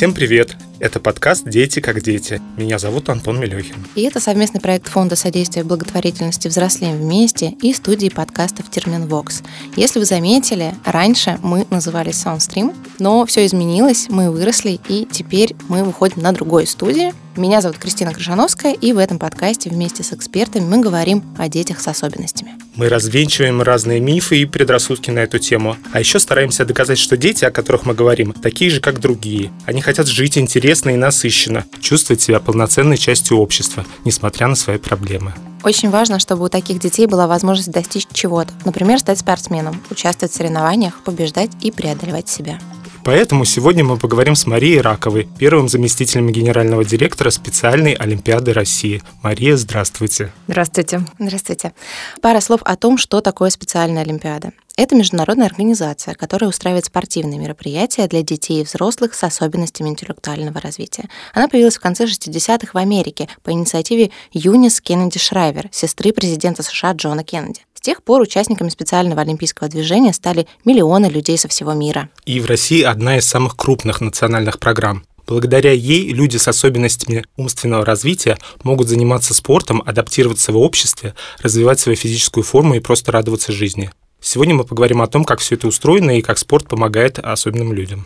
Всем привет! Это подкаст «Дети как дети». Меня зовут Антон Мелехин. И это совместный проект Фонда содействия благотворительности «Взрослеем вместе» и студии подкастов «Терминвокс». Если вы заметили, раньше мы назывались Soundstream, но все изменилось, мы выросли, и теперь мы выходим на другой студии. Меня зовут Кристина Крыжановская, и в этом подкасте вместе с экспертами мы говорим о детях с особенностями. Мы развенчиваем разные мифы и предрассудки на эту тему, а еще стараемся доказать, что дети, о которых мы говорим, такие же, как другие. Они хотят жить интересно интересно и насыщенно, чувствовать себя полноценной частью общества, несмотря на свои проблемы. Очень важно, чтобы у таких детей была возможность достичь чего-то. Например, стать спортсменом, участвовать в соревнованиях, побеждать и преодолевать себя. Поэтому сегодня мы поговорим с Марией Раковой, первым заместителем генерального директора специальной Олимпиады России. Мария, здравствуйте. Здравствуйте. Здравствуйте. Пара слов о том, что такое специальная Олимпиада. Это международная организация, которая устраивает спортивные мероприятия для детей и взрослых с особенностями интеллектуального развития. Она появилась в конце 60-х в Америке по инициативе Юнис Кеннеди Шрайвер, сестры президента США Джона Кеннеди. С тех пор участниками специального олимпийского движения стали миллионы людей со всего мира. И в России одна из самых крупных национальных программ. Благодаря ей люди с особенностями умственного развития могут заниматься спортом, адаптироваться в обществе, развивать свою физическую форму и просто радоваться жизни. Сегодня мы поговорим о том, как все это устроено и как спорт помогает особенным людям.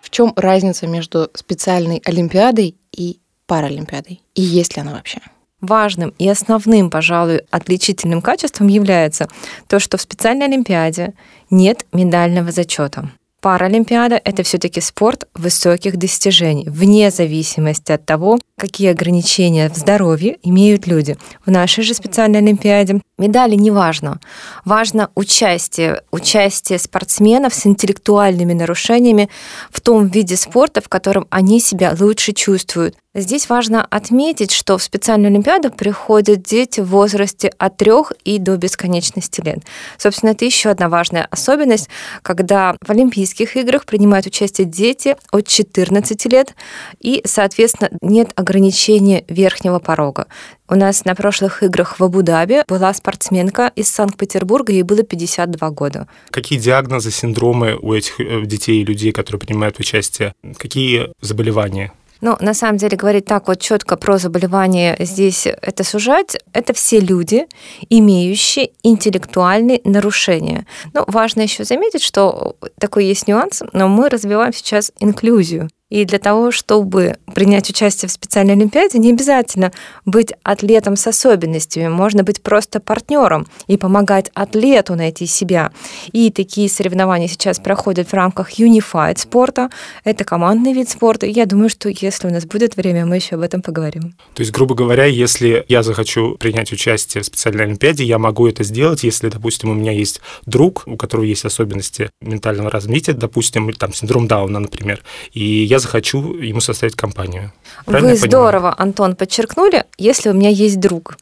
В чем разница между специальной олимпиадой и паралимпиадой? И есть ли она вообще? Важным и основным, пожалуй, отличительным качеством является то, что в специальной олимпиаде нет медального зачета. Паралимпиада — это все-таки спорт высоких достижений, вне зависимости от того, какие ограничения в здоровье имеют люди. В нашей же специальной Олимпиаде медали не важно. Важно участие, участие спортсменов с интеллектуальными нарушениями в том виде спорта, в котором они себя лучше чувствуют. Здесь важно отметить, что в специальную Олимпиаду приходят дети в возрасте от трех и до бесконечности лет. Собственно, это еще одна важная особенность, когда в Олимпийских играх принимают участие дети от 14 лет, и, соответственно, нет ограничения верхнего порога. У нас на прошлых играх в Абу-Даби была спортсменка из Санкт-Петербурга, ей было 52 года. Какие диагнозы, синдромы у этих э, детей и людей, которые принимают участие? Какие заболевания? Ну, на самом деле, говорить так вот четко про заболевание здесь это сужать, это все люди, имеющие интеллектуальные нарушения. Но важно еще заметить, что такой есть нюанс, но мы развиваем сейчас инклюзию. И для того, чтобы принять участие в специальной олимпиаде, не обязательно быть атлетом с особенностями, можно быть просто партнером и помогать атлету найти себя. И такие соревнования сейчас проходят в рамках Unified спорта. Это командный вид спорта. Я думаю, что если у нас будет время, мы еще об этом поговорим. То есть, грубо говоря, если я захочу принять участие в специальной олимпиаде, я могу это сделать, если, допустим, у меня есть друг, у которого есть особенности ментального развития, допустим, там синдром Дауна, например, и я захочу ему составить компанию. Правильно Вы здорово, Антон, подчеркнули, если у меня есть друг.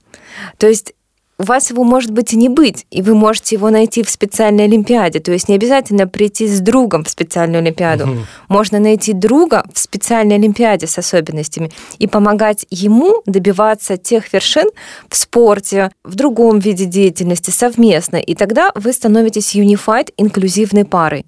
То есть у вас его может быть и не быть, и вы можете его найти в специальной олимпиаде. То есть не обязательно прийти с другом в специальную олимпиаду. Угу. Можно найти друга в специальной олимпиаде с особенностями и помогать ему добиваться тех вершин в спорте, в другом виде деятельности совместно. И тогда вы становитесь unified инклюзивной парой.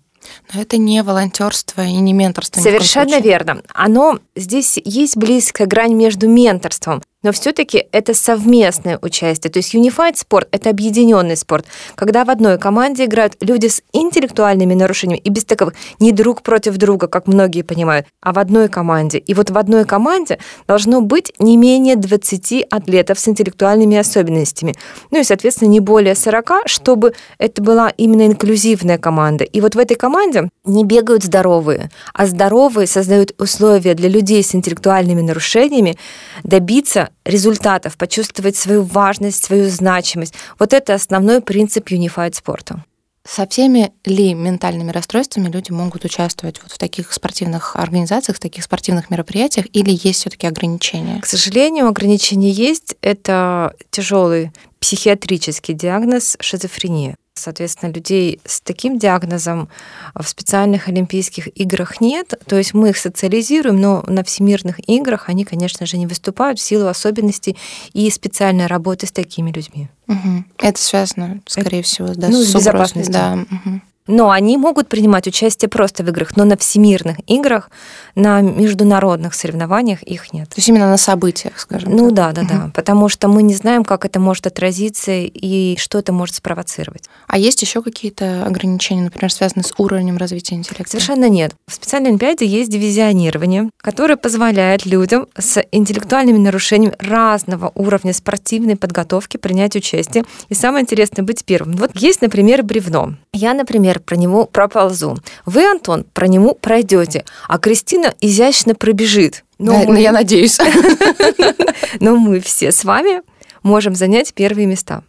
Но это не волонтерство и не менторство. Совершенно верно. Оно здесь есть близкая грань между менторством но все-таки это совместное участие. То есть Unified спорт — это объединенный спорт, когда в одной команде играют люди с интеллектуальными нарушениями и без таковых, не друг против друга, как многие понимают, а в одной команде. И вот в одной команде должно быть не менее 20 атлетов с интеллектуальными особенностями. Ну и, соответственно, не более 40, чтобы это была именно инклюзивная команда. И вот в этой команде не бегают здоровые, а здоровые создают условия для людей с интеллектуальными нарушениями добиться результатов, почувствовать свою важность, свою значимость. Вот это основной принцип Unified спорта. Со всеми ли ментальными расстройствами люди могут участвовать вот в таких спортивных организациях, в таких спортивных мероприятиях, или есть все-таки ограничения? К сожалению, ограничения есть. Это тяжелый психиатрический диагноз шизофрения. Соответственно, людей с таким диагнозом в специальных Олимпийских играх нет. То есть мы их социализируем, но на всемирных играх они, конечно же, не выступают в силу особенностей и специальной работы с такими людьми. Угу. Это связано, скорее Это, всего, да, ну, с, с безопасностью. Да. Угу. Но они могут принимать участие просто в играх, но на всемирных играх, на международных соревнованиях их нет. То есть именно на событиях, скажем Ну так. да, да, да. Потому что мы не знаем, как это может отразиться и что это может спровоцировать. А есть еще какие-то ограничения, например, связанные с уровнем развития интеллекта? Совершенно нет. В специальной олимпиаде есть дивизионирование, которое позволяет людям с интеллектуальными нарушениями разного уровня спортивной подготовки принять участие. И самое интересное быть первым. Вот есть, например, бревно. Я, например, про него проползу. Вы, Антон, про него пройдете, а Кристина изящно пробежит. Но да, мы... я надеюсь. Но мы все с вами можем занять первые места.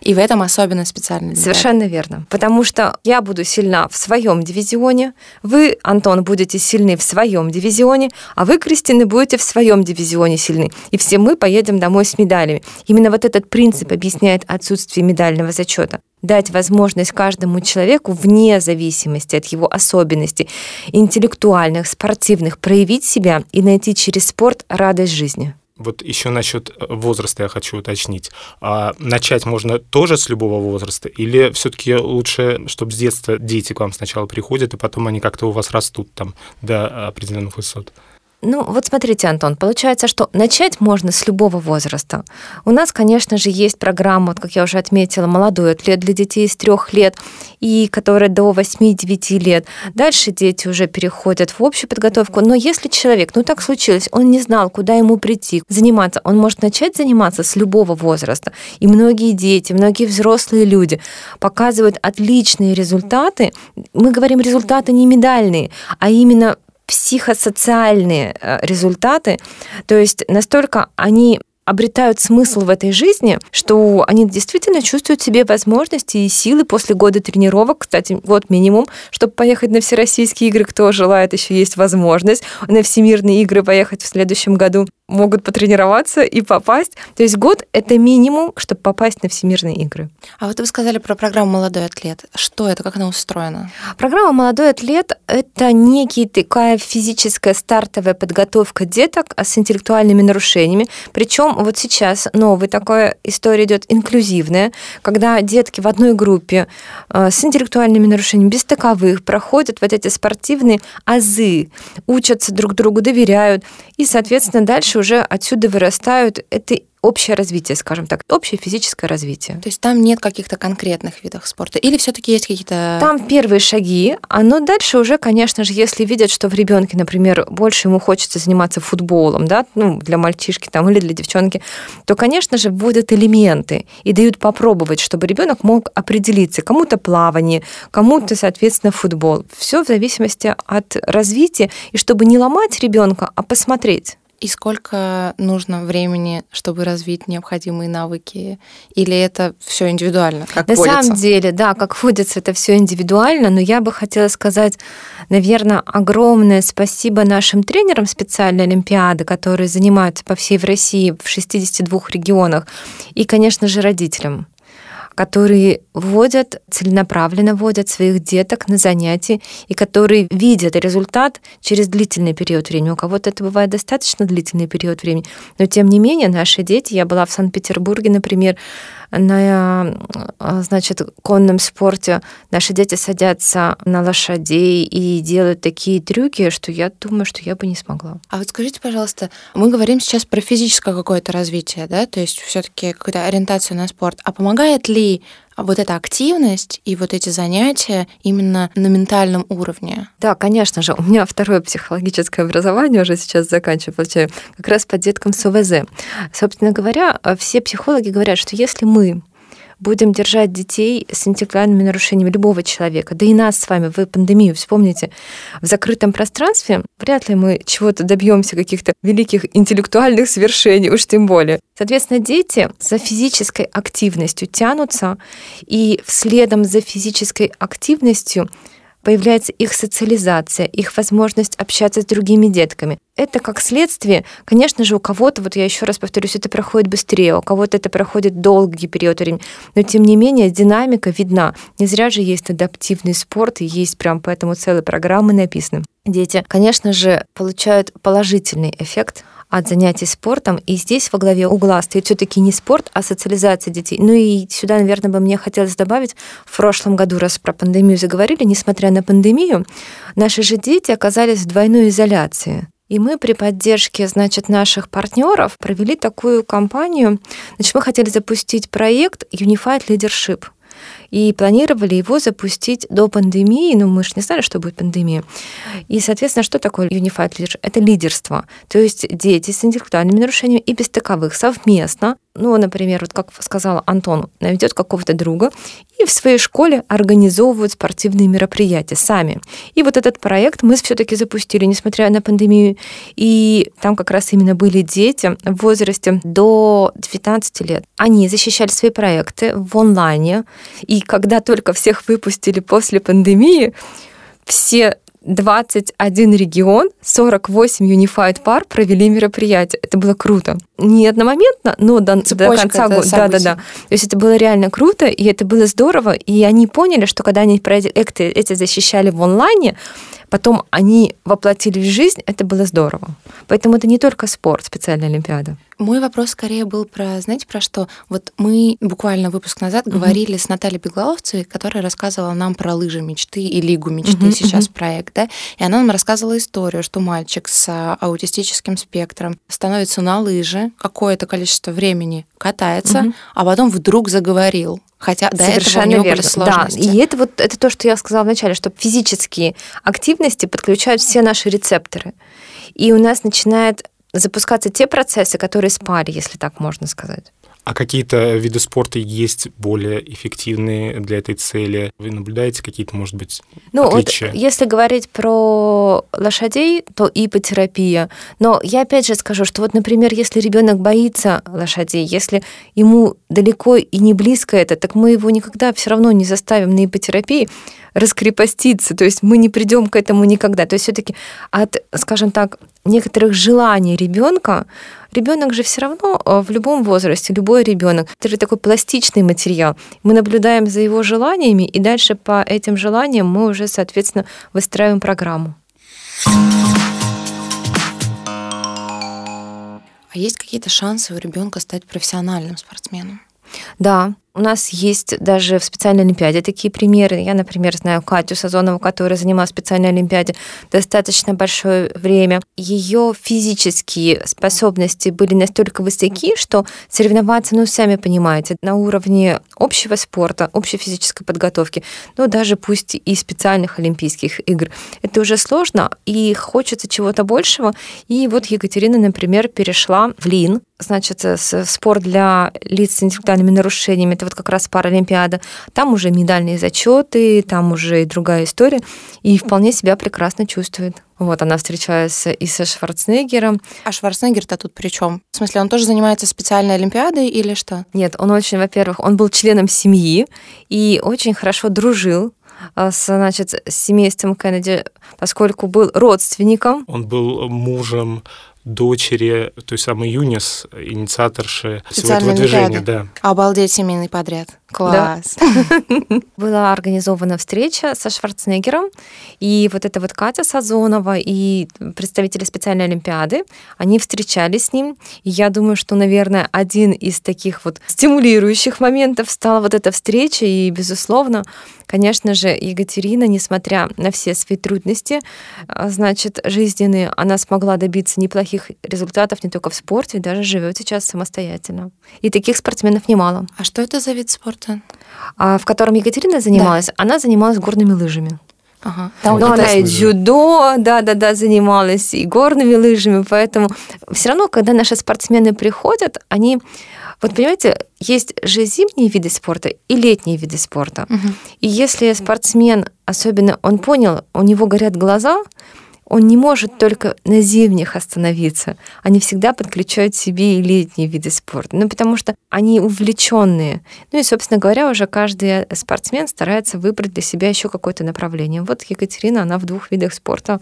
И в этом особенно специально. Совершенно верно. Потому что я буду сильна в своем дивизионе, вы, Антон, будете сильны в своем дивизионе, а вы, Кристина, будете в своем дивизионе сильны. И все мы поедем домой с медалями. Именно вот этот принцип объясняет отсутствие медального зачета дать возможность каждому человеку вне зависимости от его особенностей интеллектуальных, спортивных проявить себя и найти через спорт радость жизни. Вот еще насчет э, возраста я хочу уточнить. А начать можно тоже с любого возраста, или все-таки лучше, чтобы с детства дети к вам сначала приходят, и потом они как-то у вас растут там до определенных высот? Ну, вот смотрите, Антон, получается, что начать можно с любого возраста. У нас, конечно же, есть программа, вот, как я уже отметила, молодой атлет для детей с трех лет, и которая до 8-9 лет. Дальше дети уже переходят в общую подготовку. Но если человек, ну так случилось, он не знал, куда ему прийти, заниматься, он может начать заниматься с любого возраста. И многие дети, многие взрослые люди показывают отличные результаты. Мы говорим результаты не медальные, а именно психосоциальные э, результаты, то есть настолько они обретают смысл в этой жизни, что они действительно чувствуют себе возможности и силы после года тренировок. Кстати, вот минимум, чтобы поехать на всероссийские игры, кто желает, еще есть возможность на всемирные игры поехать в следующем году могут потренироваться и попасть. То есть год — это минимум, чтобы попасть на всемирные игры. А вот вы сказали про программу «Молодой атлет». Что это, как она устроена? Программа «Молодой атлет» — это некий такая физическая стартовая подготовка деток с интеллектуальными нарушениями. Причем вот сейчас новая такая история идет инклюзивная, когда детки в одной группе э, с интеллектуальными нарушениями, без таковых, проходят вот эти спортивные азы, учатся друг другу, доверяют, и, соответственно, дальше уже отсюда вырастают это общее развитие, скажем так, общее физическое развитие. То есть там нет каких-то конкретных видов спорта? Или все-таки есть какие-то... Там первые шаги, а но дальше уже, конечно же, если видят, что в ребенке, например, больше ему хочется заниматься футболом, да, ну, для мальчишки там или для девчонки, то, конечно же, вводят элементы и дают попробовать, чтобы ребенок мог определиться, кому-то плавание, кому-то, соответственно, футбол. Все в зависимости от развития, и чтобы не ломать ребенка, а посмотреть. И сколько нужно времени, чтобы развить необходимые навыки? Или это все индивидуально, как На водится? самом деле, да, как водится, это все индивидуально, но я бы хотела сказать, наверное, огромное спасибо нашим тренерам специальной Олимпиады, которые занимаются по всей в России в 62 регионах, и, конечно же, родителям которые вводят, целенаправленно вводят своих деток на занятия и которые видят результат через длительный период времени. У кого-то это бывает достаточно длительный период времени, но тем не менее наши дети, я была в Санкт-Петербурге, например, на значит, конном спорте наши дети садятся на лошадей и делают такие трюки, что я думаю, что я бы не смогла. А вот скажите, пожалуйста, мы говорим сейчас про физическое какое-то развитие, да, то есть все-таки какую-то ориентацию на спорт. А помогает ли вот эта активность и вот эти занятия именно на ментальном уровне? Да, конечно же. У меня второе психологическое образование уже сейчас заканчиваю, получаю, как раз по деткам с ОВЗ. Собственно говоря, все психологи говорят, что если мы будем держать детей с интеллектуальными нарушениями любого человека, да и нас с вами, вы пандемию вспомните, в закрытом пространстве, вряд ли мы чего-то добьемся, каких-то великих интеллектуальных свершений, уж тем более. Соответственно, дети за физической активностью тянутся, и следом за физической активностью появляется их социализация, их возможность общаться с другими детками. Это как следствие, конечно же, у кого-то, вот я еще раз повторюсь, это проходит быстрее, у кого-то это проходит долгий период времени, но тем не менее динамика видна. Не зря же есть адаптивный спорт, и есть прям поэтому целые программы написаны. Дети, конечно же, получают положительный эффект от занятий спортом. И здесь во главе угла стоит все-таки не спорт, а социализация детей. Ну и сюда, наверное, бы мне хотелось добавить, в прошлом году, раз про пандемию заговорили, несмотря на пандемию, наши же дети оказались в двойной изоляции. И мы при поддержке, значит, наших партнеров провели такую кампанию. Значит, мы хотели запустить проект Unified Leadership – и планировали его запустить до пандемии, но мы же не знали, что будет пандемия. И, соответственно, что такое Unified Leadership? Это лидерство. То есть дети с интеллектуальными нарушениями и без таковых совместно ну, например, вот как сказала Антон, найдет какого-то друга и в своей школе организовывают спортивные мероприятия сами. И вот этот проект мы все-таки запустили, несмотря на пандемию. И там как раз именно были дети в возрасте до 19 лет. Они защищали свои проекты в онлайне. И когда только всех выпустили после пандемии, все 21 регион, 48 Unified Par провели мероприятие. Это было круто. Не одномоментно, но до, до конца года. Да, да, да. То есть это было реально круто, и это было здорово. И они поняли, что когда они проекты эти защищали в онлайне, потом они воплотили в жизнь, это было здорово. Поэтому это не только спорт, специальная Олимпиада. Мой вопрос скорее был про, знаете, про что? Вот мы буквально выпуск назад mm-hmm. говорили с Натальей Беглоловцевой, которая рассказывала нам про лыжи мечты и Лигу мечты, mm-hmm. сейчас mm-hmm. проект, да? И она нам рассказывала историю, что мальчик с аутистическим спектром становится на лыжи, какое-то количество времени катается, mm-hmm. а потом вдруг заговорил. Хотя до Совершенно этого у него верно. были сложности. Да, и это вот это то, что я сказала вначале, что физические активности подключают все наши рецепторы. И у нас начинает запускаться те процессы, которые спали, если так можно сказать. А какие-то виды спорта есть более эффективные для этой цели? Вы наблюдаете какие-то, может быть, ну, отличия? Вот, если говорить про лошадей, то ипотерапия. Но я опять же скажу, что вот, например, если ребенок боится лошадей, если ему далеко и не близко это, так мы его никогда все равно не заставим на ипотерапии раскрепоститься. То есть мы не придем к этому никогда. То есть все-таки от, скажем так, некоторых желаний ребенка, ребенок же все равно э, в любом возрасте, любой ребенок, это же такой пластичный материал. Мы наблюдаем за его желаниями, и дальше по этим желаниям мы уже, соответственно, выстраиваем программу. А есть какие-то шансы у ребенка стать профессиональным спортсменом? Да, у нас есть даже в специальной олимпиаде такие примеры. Я, например, знаю Катю Сазонову, которая занималась в специальной олимпиаде достаточно большое время. Ее физические способности были настолько высоки, что соревноваться, ну, сами понимаете, на уровне общего спорта, общей физической подготовки, ну, даже пусть и специальных олимпийских игр. Это уже сложно, и хочется чего-то большего. И вот Екатерина, например, перешла в ЛИН, значит, спорт для лиц с интеллектуальными нарушениями, это вот как раз Паралимпиада. Там уже медальные зачеты, там уже и другая история, и вполне себя прекрасно чувствует. Вот, она встречается и со Шварценеггером. А Шварценеггер-то тут при чем? В смысле, он тоже занимается специальной олимпиадой или что? Нет, он очень, во-первых, он был членом семьи и очень хорошо дружил а, с, значит, с семейством Кеннеди, поскольку был родственником. Он был мужем дочери той самой Юнис, инициаторши всего этого движения. Да. Обалдеть, семейный подряд. Класс. Да. Была организована встреча со Шварценеггером, и вот эта вот Катя Сазонова и представители специальной Олимпиады, они встречались с ним. И я думаю, что, наверное, один из таких вот стимулирующих моментов стала вот эта встреча, и, безусловно, конечно же, Екатерина, несмотря на все свои трудности, а, значит, жизненные, она смогла добиться неплохих результатов не только в спорте, даже живет сейчас самостоятельно. И таких спортсменов немало. А что это за вид спорта? А, в котором Екатерина занималась, да. она занималась горными лыжами. Ага. Там Но она и дзюдо, да-да-да, занималась, и горными лыжами, поэтому все равно, когда наши спортсмены приходят, они вот понимаете, есть же зимние виды спорта и летние виды спорта. Угу. И если спортсмен, особенно он понял, у него горят глаза, он не может только на зимних остановиться. Они всегда подключают себе и летние виды спорта. Ну, потому что они увлеченные. Ну и, собственно говоря, уже каждый спортсмен старается выбрать для себя еще какое-то направление. Вот Екатерина, она в двух видах спорта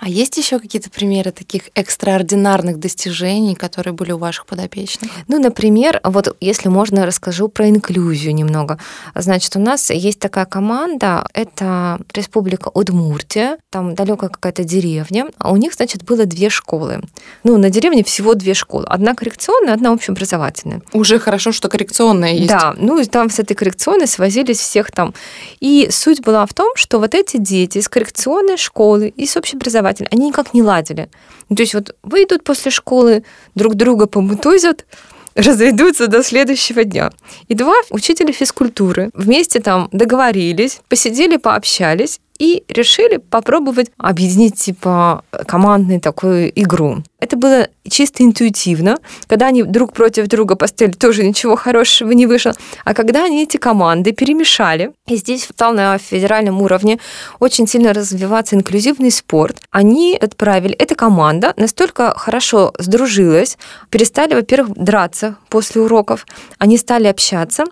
А есть еще какие-то примеры таких экстраординарных достижений, которые были у ваших подопечных? Ну, например, вот если можно, расскажу про инклюзию немного. Значит, у нас есть такая команда, это Республика Удмуртия, там далекая какая-то деревня, а у них, значит, было две школы. Ну, на деревне всего две школы. Одна коррекционная, одна общеобразовательная. Уже хорошо, что коррекционная есть. Да, ну и там с этой коррекционной свозились всех там. И суть была в том, что вот эти дети из коррекционной школы и с общеобразовательной, они никак не ладили. Ну, то есть вот выйдут после школы, друг друга помутузят, разойдутся до следующего дня. И два учителя физкультуры вместе там договорились, посидели, пообщались и решили попробовать объединить типа командную такую игру. Это было чисто интуитивно. Когда они друг против друга поставили, тоже ничего хорошего не вышло. А когда они эти команды перемешали, и здесь стал на федеральном уровне очень сильно развиваться инклюзивный спорт, они отправили, эта команда настолько хорошо сдружилась, перестали, во-первых, драться после уроков, они стали общаться,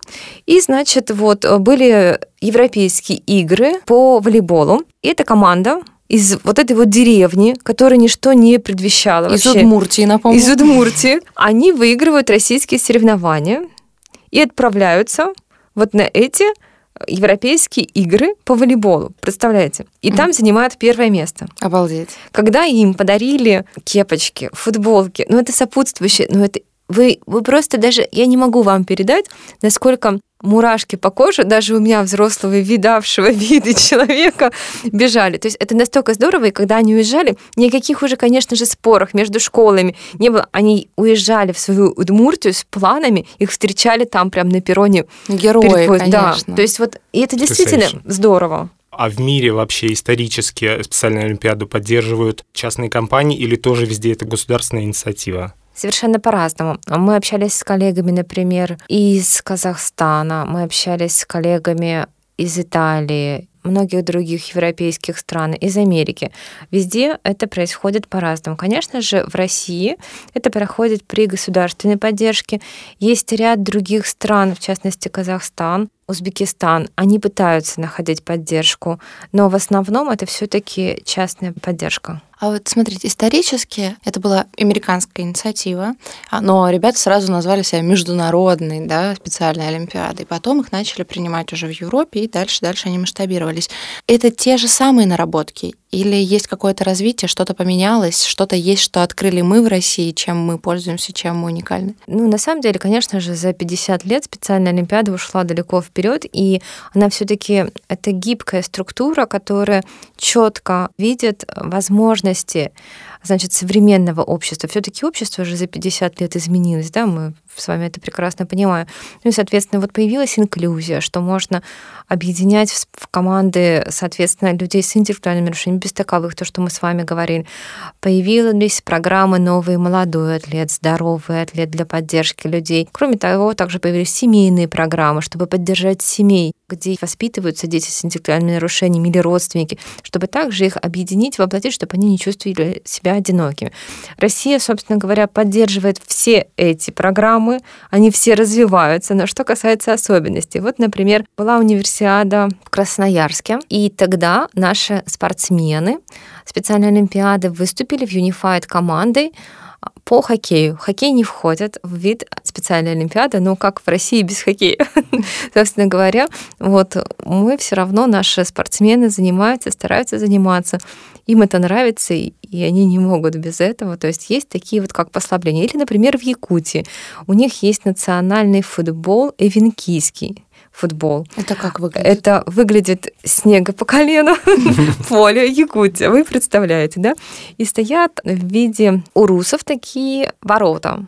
и, значит, вот были европейские игры по волейболу, и эта команда из вот этой вот деревни, которая ничто не предвещала. Из вообще. Удмуртии, напомню. Из Удмуртии. Они выигрывают российские соревнования и отправляются вот на эти европейские игры по волейболу. Представляете? И mm. там занимают первое место. Обалдеть. Когда им подарили кепочки, футболки, ну это сопутствующее, ну это вы, вы просто даже, я не могу вам передать, насколько мурашки по коже, даже у меня взрослого, видавшего виды человека, бежали. То есть это настолько здорово, и когда они уезжали, никаких уже, конечно же, споров между школами не было. Они уезжали в свою Удмуртию с планами, их встречали там прям на перроне. Герои, конечно. Да, то есть вот, и это действительно здорово. А в мире вообще исторически специальную Олимпиаду поддерживают частные компании или тоже везде это государственная инициатива? Совершенно по-разному. Мы общались с коллегами, например, из Казахстана, мы общались с коллегами из Италии, многих других европейских стран, из Америки. Везде это происходит по-разному. Конечно же, в России это проходит при государственной поддержке. Есть ряд других стран, в частности Казахстан, Узбекистан, они пытаются находить поддержку, но в основном это все-таки частная поддержка. А вот смотрите, исторически это была американская инициатива, а, но ребята сразу назвали себя международной, да, специальной олимпиадой. Потом их начали принимать уже в Европе, и дальше-дальше они масштабировались. Это те же самые наработки или есть какое-то развитие, что-то поменялось, что-то есть, что открыли мы в России, чем мы пользуемся, чем мы уникальны? Ну, на самом деле, конечно же, за 50 лет специальная Олимпиада ушла далеко вперед, и она все-таки это гибкая структура, которая четко видит возможности значит, современного общества. Все-таки общество же за 50 лет изменилось, да, мы с вами это прекрасно понимаем. Ну и, соответственно, вот появилась инклюзия, что можно объединять в команды, соответственно, людей с интеллектуальными нарушениями, без таковых, то, что мы с вами говорили. Появились программы «Новый молодой атлет», «Здоровый атлет» для поддержки людей. Кроме того, также появились семейные программы, чтобы поддержать семей, где воспитываются дети с интеллектуальными нарушениями или родственники, чтобы также их объединить, воплотить, чтобы они не чувствовали себя одинокими. Россия, собственно говоря, поддерживает все эти программы, они все развиваются, но что касается особенностей. Вот, например, была универсиада в Красноярске, и тогда наши спортсмены специальной олимпиады выступили в Unified командой, по хоккею. Хоккей не входит в вид специальной олимпиады, ну как в России без хоккея. Собственно говоря, вот мы все равно, наши спортсмены занимаются, стараются заниматься. Им это нравится, и они не могут без этого. То есть есть такие вот как послабления. Или, например, в Якутии у них есть национальный футбол эвенкийский футбол. Это как выглядит? Это выглядит снега по колено, поле Якутия, вы представляете, да? И стоят в виде урусов такие ворота.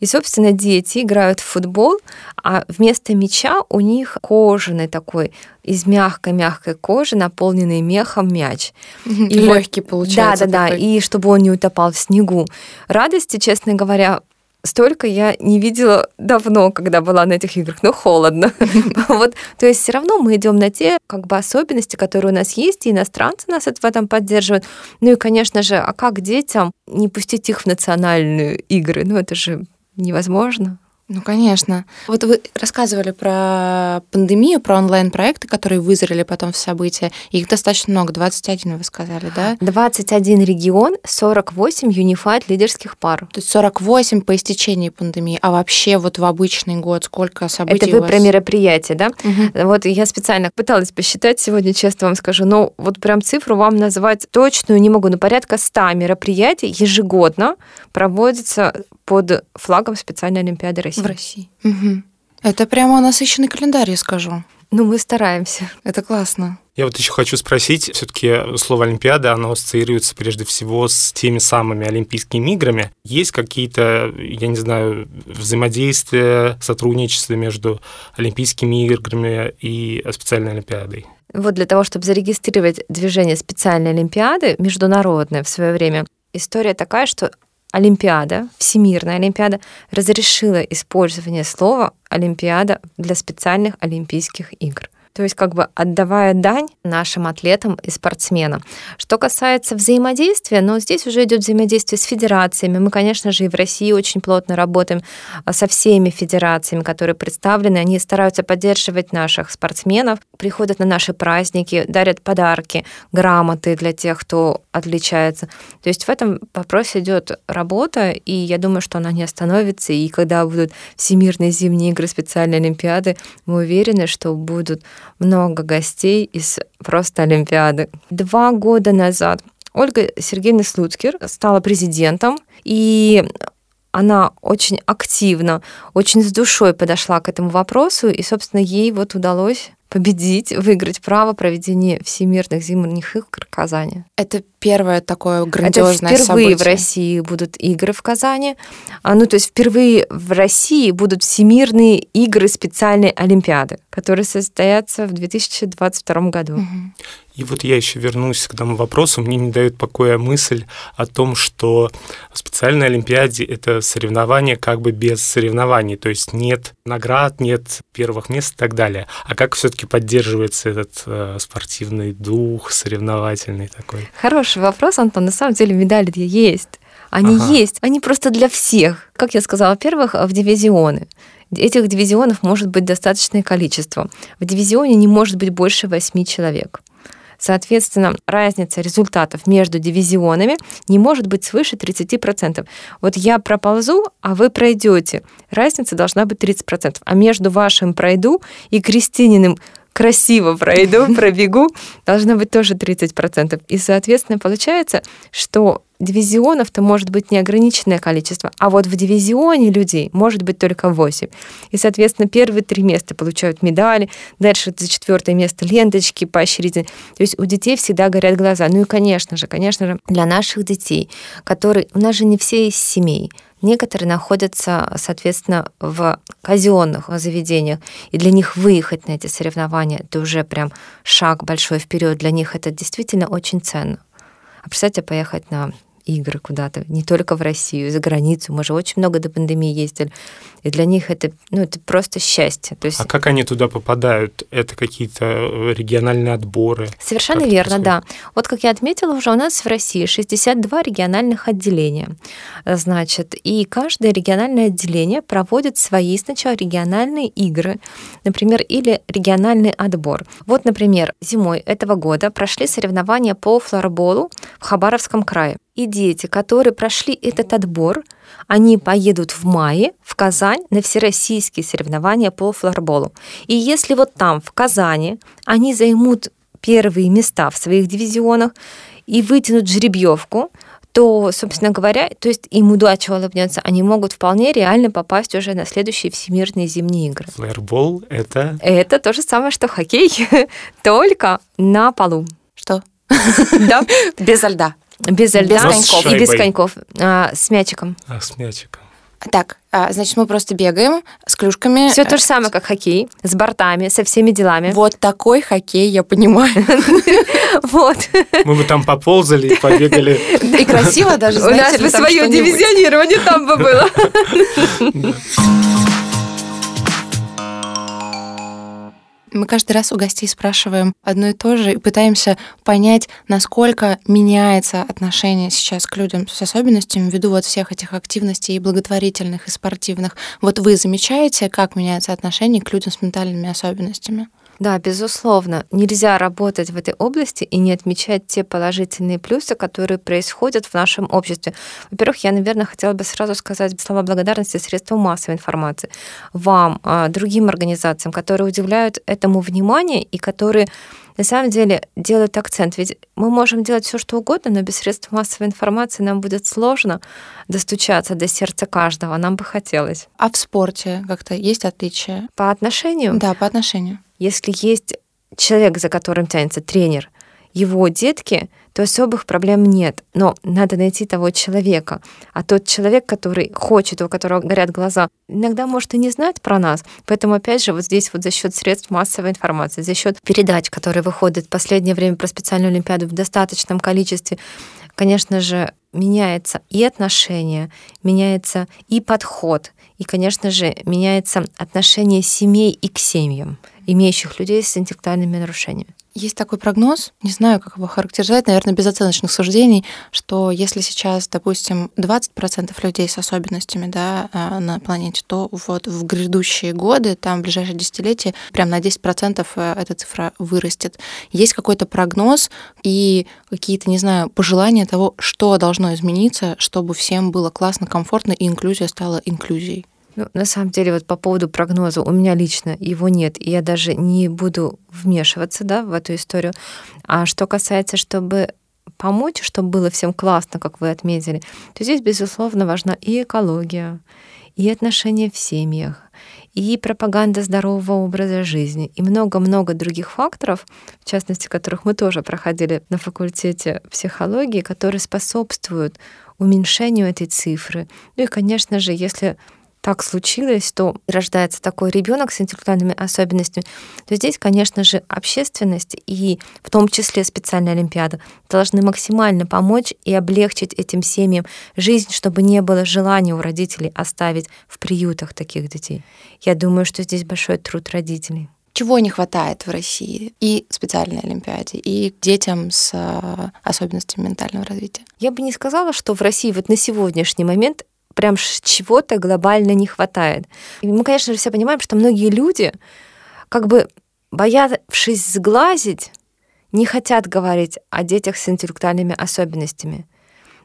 И, собственно, дети играют в футбол, а вместо мяча у них кожаный такой из мягкой-мягкой кожи, наполненный мехом мяч. И легкий получается. Да, да, да. И чтобы он не утопал в снегу. Радости, честно говоря, столько я не видела давно, когда была на этих играх, но холодно. вот, то есть все равно мы идем на те как бы особенности, которые у нас есть, и иностранцы нас в этом поддерживают. Ну и, конечно же, а как детям не пустить их в национальные игры? Ну это же невозможно. Ну, конечно. Вот вы рассказывали про пандемию, про онлайн-проекты, которые вызрели потом в события. Их достаточно много, 21 вы сказали, да? 21 регион, 48 юнифайд лидерских пар. То есть 48 по истечении пандемии. А вообще вот в обычный год сколько событий Это вы у вас? про мероприятие, да? Мгм. Вот я специально пыталась посчитать сегодня, честно вам скажу, но вот прям цифру вам назвать точную не могу, но порядка 100 мероприятий ежегодно проводится под флагом специальной Олимпиады России. В России. Мгм. Это прямо насыщенный календарь, я скажу. Ну, мы стараемся. Это классно. Я вот еще хочу спросить, все-таки слово Олимпиада, оно ассоциируется прежде всего с теми самыми Олимпийскими играми. Есть какие-то, я не знаю, взаимодействия, сотрудничество между Олимпийскими играми и специальной Олимпиадой? Вот для того, чтобы зарегистрировать движение специальной Олимпиады, международное в свое время, история такая, что Олимпиада, Всемирная Олимпиада, разрешила использование слова Олимпиада для специальных Олимпийских игр. То есть как бы отдавая дань нашим атлетам и спортсменам. Что касается взаимодействия, но здесь уже идет взаимодействие с федерациями. Мы, конечно же, и в России очень плотно работаем а, со всеми федерациями, которые представлены. Они стараются поддерживать наших спортсменов, приходят на наши праздники, дарят подарки, грамоты для тех, кто отличается. То есть в этом вопросе идет работа, и я думаю, что она не остановится. И когда будут всемирные зимние игры, специальные Олимпиады, мы уверены, что будут много гостей из просто Олимпиады. Два года назад Ольга Сергеевна Слуцкер стала президентом, и она очень активно, очень с душой подошла к этому вопросу, и, собственно, ей вот удалось победить, выиграть право проведения всемирных зимних игр в Казани. Это первое такое Это грандиозное впервые в событие. России будут игры в Казани. А, Ну, то есть впервые в России будут всемирные игры специальной Олимпиады, которые состоятся в 2022 году. Мгм. И вот я еще вернусь к тому вопросу. Мне не дает покоя мысль о том, что в специальной Олимпиаде это соревнование как бы без соревнований. То есть нет наград, нет первых мест и так далее. А как все-таки поддерживается этот э, спортивный дух, соревновательный такой? Хороший вопрос, Антон. На самом деле медали есть. Они Ага. есть. Они просто для всех. Как я сказала, во-первых, в дивизионы. Этих дивизионов может быть достаточное количество. В дивизионе не может быть больше восьми человек. Соответственно, разница результатов между дивизионами не может быть свыше 30%. Вот я проползу, а вы пройдете. Разница должна быть 30%. А между вашим пройду и Кристининым красиво пройду, пробегу, должно быть тоже 30%. И, соответственно, получается, что дивизионов-то может быть неограниченное количество, а вот в дивизионе людей может быть только 8. И, соответственно, первые три места получают медали, дальше за четвертое место ленточки поощрительные. То есть у детей всегда горят глаза. Ну и, конечно же, конечно же, для наших детей, которые... У нас же не все из семей. Некоторые находятся, соответственно, в казенных заведениях, и для них выехать на эти соревнования это уже прям шаг большой вперед. Для них это действительно очень ценно. А представьте, поехать на игры куда-то, не только в Россию, за границу. Мы же очень много до пандемии ездили. И для них это, ну, это просто счастье. То есть А как они туда попадают? Это какие-то э, региональные отборы? Совершенно Как верно, да. Вот как я отметила уже, у нас в России 62 региональных отделения. Значит, и каждое региональное отделение проводит свои сначала региональные игры, например, или региональный отбор. Вот, например, зимой этого года прошли соревнования по флорболу в Хабаровском крае. И дети, которые прошли этот отбор, они поедут в мае в Казань на всероссийские соревнования по флорболу. И если вот там, в Казани, они займут первые места в своих дивизионах и вытянут жеребьевку, то, собственно говоря, то есть им удача улыбнется, они могут вполне реально попасть уже на следующие всемирные зимние игры. Флэрбол — это... Это то же самое, что хоккей, только на полу. Что? Да, Без льда. Без льда Без коньков. и без коньков, а, с мячиком. А, с мячиком. Так, а, значит, мы просто бегаем с клюшками. Все то же самое, как хоккей, с бортами, со всеми делами. Вот такой хоккей, я понимаю. Вот. Мы бы там поползали и побегали. И красиво даже, У нас знаете бы свое дивизионирование там бы было. Мы каждый раз у гостей спрашиваем одно и то же и пытаемся понять, насколько меняется отношение сейчас к людям с особенностями ввиду вот всех этих активностей и благотворительных, и спортивных. Вот вы замечаете, как меняется отношение к людям с ментальными особенностями? Да, безусловно. Нельзя работать в этой области и не отмечать те положительные плюсы, которые происходят в нашем обществе. Во-первых, я, наверное, хотела бы сразу сказать слова благодарности средствам массовой информации, вам, а, другим организациям, которые удивляют этому внимание и которые на самом деле делают акцент. Ведь мы можем делать все, что угодно, но без средств массовой информации нам будет сложно достучаться до сердца каждого. Нам бы хотелось. А в спорте как-то есть отличия? По отношению? Да, по отношению. Если есть человек, за которым тянется тренер, его детки, то особых проблем нет. Но надо найти того человека. А тот человек, который хочет, у которого горят глаза, иногда может и не знать про нас. Поэтому, опять же, вот здесь вот за счет средств массовой информации, за счет передач, которые выходят в последнее время про специальную Олимпиаду в достаточном количестве, конечно же, меняется и отношение, меняется и подход, и, конечно же, меняется отношение семей и к семьям, имеющих людей с интеллектуальными нарушениями. Есть такой прогноз, не знаю, как его характеризовать, наверное, без оценочных суждений, что если сейчас, допустим, 20% людей с особенностями да, а, на планете, то вот в грядущие годы, там, в ближайшие десятилетия, прям на 10% э, эта цифра вырастет. Есть какой-то прогноз и какие-то, не знаю, пожелания того, что должно измениться, чтобы всем было классно, комфортно, и инклюзия стала инклюзией? Ну, на самом деле, вот по поводу прогноза, у меня лично его нет, и я даже не буду вмешиваться да, в эту историю. А что касается, чтобы помочь, чтобы было всем классно, как вы отметили, то здесь, безусловно, важна и экология, и отношения в семьях, и пропаганда здорового образа жизни, и много-много других факторов, в частности, которых мы тоже проходили на факультете психологии, которые способствуют уменьшению этой цифры. Ну и, конечно же, если так случилось, то рождается такой ребенок с интеллектуальными особенностями, то здесь, конечно же, общественность и в том числе специальная Олимпиада должны максимально помочь и облегчить этим семьям жизнь, чтобы не было желания у родителей оставить в приютах таких детей. Я думаю, что здесь большой труд родителей чего не хватает в России и специальной Олимпиаде, и детям с э, особенностями ментального развития? Я бы не сказала, что в России вот на сегодняшний момент прям чего-то глобально не хватает. И мы, конечно же, все понимаем, что многие люди, как бы боявшись сглазить, не хотят говорить о детях с интеллектуальными особенностями.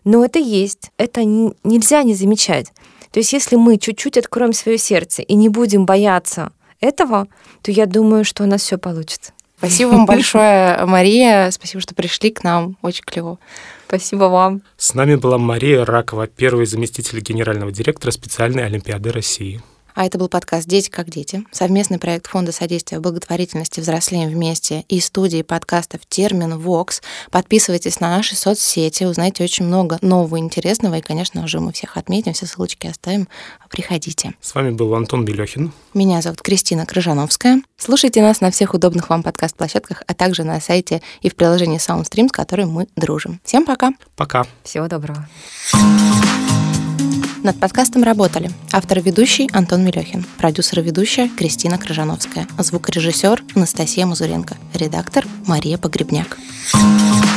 Но это есть, это нельзя не замечать. То есть если мы чуть-чуть откроем свое сердце и не будем бояться этого, то я думаю, что у нас все получится. Спасибо вам большое, Мария. Спасибо, что пришли к нам. Очень клево. Спасибо вам. С нами была Мария Ракова, первый заместитель генерального директора специальной Олимпиады России. А это был подкаст «Дети как дети», совместный проект Фонда содействия благотворительности «Взрослеем вместе» и студии подкастов «Термин Вокс». Подписывайтесь на наши соцсети, узнаете очень много нового и интересного, и, конечно же, мы всех отметим, все ссылочки оставим. Приходите. С вами был Антон Белехин. Меня зовут Кристина Крыжановская. Слушайте нас на всех удобных вам подкаст-площадках, а также на сайте и в приложении SoundStream, с которым мы дружим. Всем пока. Пока. Всего доброго. Над подкастом работали автор ведущий Антон Мелехин, продюсер и ведущая Кристина Крыжановская, звукорежиссер Анастасия Мазуренко, редактор Мария Погребняк. Thank